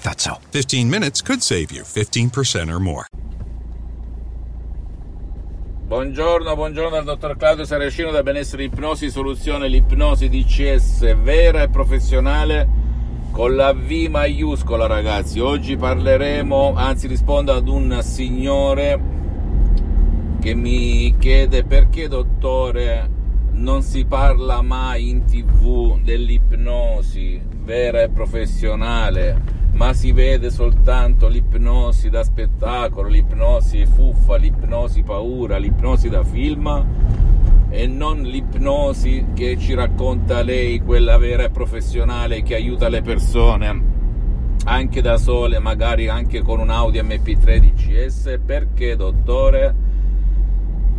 thought so. 15 minutes could save you 15% or more. Buongiorno, buongiorno dal dottor Claudio Saracino da Benessere Ipnosi Soluzione, l'ipnosi DCS vera e professionale con la V maiuscola ragazzi. Oggi parleremo, anzi rispondo ad un signore che mi chiede perché dottore non si parla mai in tv dell'ipnosi vera e professionale ma si vede soltanto l'ipnosi da spettacolo, l'ipnosi fuffa, l'ipnosi paura, l'ipnosi da film e non l'ipnosi che ci racconta lei, quella vera e professionale che aiuta le persone anche da sole, magari anche con un Audi MP3 DCS. Perché, dottore?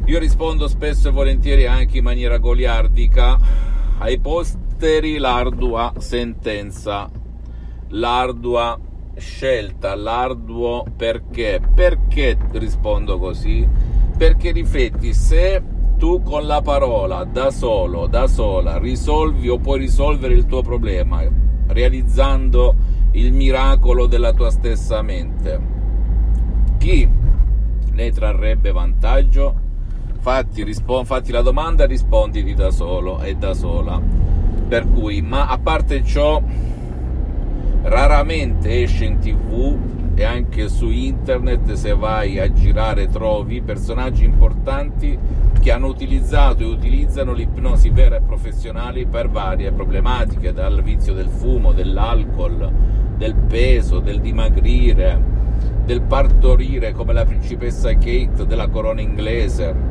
Io rispondo spesso e volentieri anche in maniera goliardica ai posteri l'ardua sentenza l'ardua scelta, l'arduo perché. Perché rispondo così? Perché rifletti se tu con la parola, da solo, da sola, risolvi o puoi risolvere il tuo problema, realizzando il miracolo della tua stessa mente. Chi ne trarrebbe vantaggio? Fatti, rispo- fatti la domanda, risponditi da solo e da sola. Per cui, ma a parte ciò, raramente esce in tv e anche su internet se vai a girare trovi personaggi importanti che hanno utilizzato e utilizzano l'ipnosi vera e professionale per varie problematiche, dal vizio del fumo, dell'alcol, del peso, del dimagrire, del partorire come la principessa Kate della corona inglese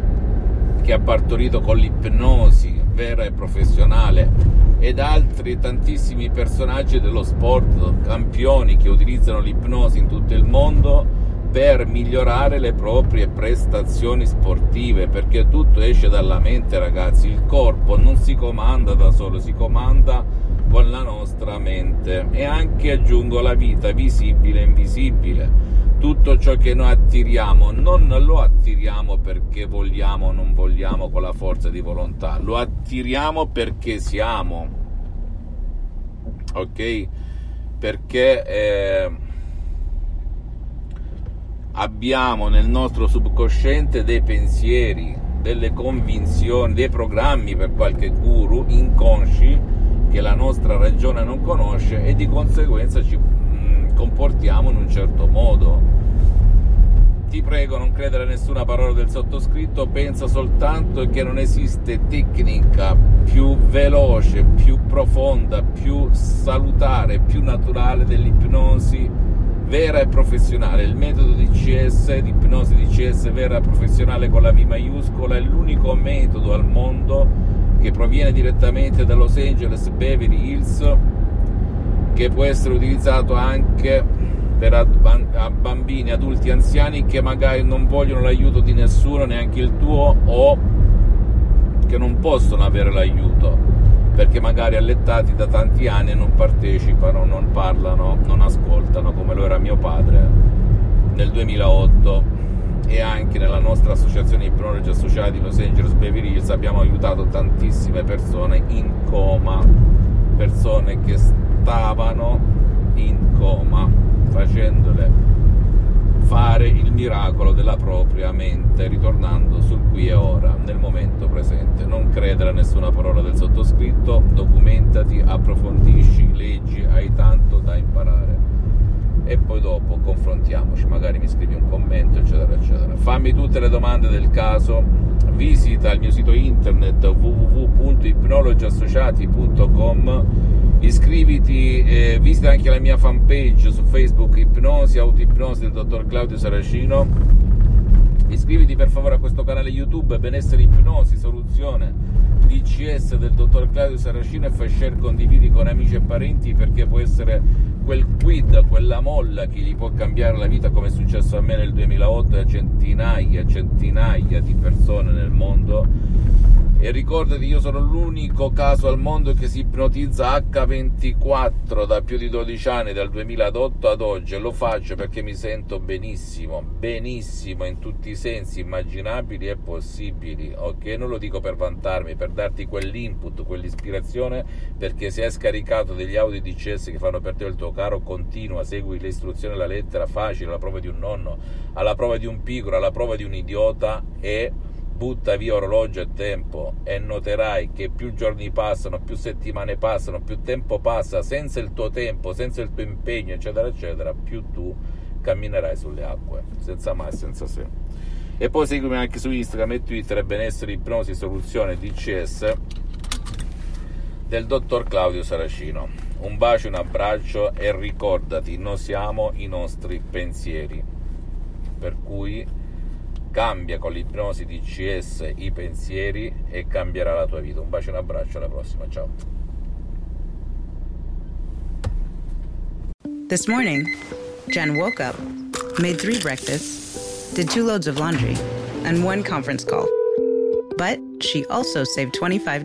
che ha partorito con l'ipnosi vera e professionale ed altri tantissimi personaggi dello sport, campioni che utilizzano l'ipnosi in tutto il mondo per migliorare le proprie prestazioni sportive, perché tutto esce dalla mente, ragazzi. Il corpo non si comanda da solo, si comanda con la nostra mente e anche aggiungo la vita visibile e invisibile. Tutto ciò che noi attiriamo non lo attiriamo perché vogliamo o non vogliamo con la forza di volontà, lo attiriamo perché siamo. Ok? Perché eh, abbiamo nel nostro subconsciente dei pensieri, delle convinzioni, dei programmi per qualche guru inconsci che la nostra ragione non conosce e di conseguenza ci mh, comportiamo in un certo modo. Ti prego non credere a nessuna parola del sottoscritto, pensa soltanto che non esiste tecnica più veloce, più profonda, più salutare, più naturale dell'ipnosi vera e professionale. Il metodo di CS, di ipnosi di CS vera e professionale con la V maiuscola, è l'unico metodo al mondo proviene direttamente da Los Angeles Beverly Hills che può essere utilizzato anche per a bambini, adulti, anziani che magari non vogliono l'aiuto di nessuno, neanche il tuo, o che non possono avere l'aiuto perché magari allettati da tanti anni non partecipano, non parlano, non ascoltano come lo era mio padre nel 2008 e anche nella nostra associazione Ipnologi Associati di Los Angeles Beverly Hills abbiamo aiutato tantissime persone in coma, persone che stavano in coma facendole fare il miracolo della propria mente, ritornando sul qui e ora, nel momento presente. Non credere a nessuna parola del sottoscritto, documentati, approfondisci, leggi, hai tanto da imparare. E poi dopo confrontiamoci, magari mi scrivi un commento, eccetera, eccetera. Fammi tutte le domande del caso, visita il mio sito internet www.ipnologiassociati.com iscriviti, eh, visita anche la mia fanpage su Facebook Ipnosi, Autoipnosi del dottor Claudio Saracino. Iscriviti per favore a questo canale YouTube Benessere Ipnosi Soluzione DCS del dottor Claudio Saracino e fai share, condividi con amici e parenti perché può essere quel quid, quella molla che gli può cambiare la vita come è successo a me nel 2008 e a centinaia, centinaia di persone nel mondo e ricordati, io sono l'unico caso al mondo che si ipnotizza H24 da più di 12 anni, dal 2008 ad oggi, e lo faccio perché mi sento benissimo, benissimo in tutti i sensi immaginabili e possibili, ok? Non lo dico per vantarmi, per darti quell'input, quell'ispirazione, perché se hai scaricato degli audio DCS che fanno per te il tuo caro, continua, segui le istruzioni alla lettera, facile, alla prova di un nonno, alla prova di un pigro, alla prova di un idiota e butta via orologio e tempo e noterai che più giorni passano, più settimane passano, più tempo passa senza il tuo tempo, senza il tuo impegno, eccetera, eccetera, più tu camminerai sulle acque, senza mai senza se. E poi seguimi anche su Instagram e Twitter benessere, ipnosi, soluzione DCS del dottor Claudio Saracino. Un bacio, un abbraccio e ricordati, noi siamo i nostri pensieri. Per cui cambia con l'ipnosi di CS i pensieri e cambierà la tua vita. Un bacio e un abbraccio, alla prossima, ciao. This morning, Jen woke up, made three breakfasts, did two loads of laundry, and one conference call. But she also saved $25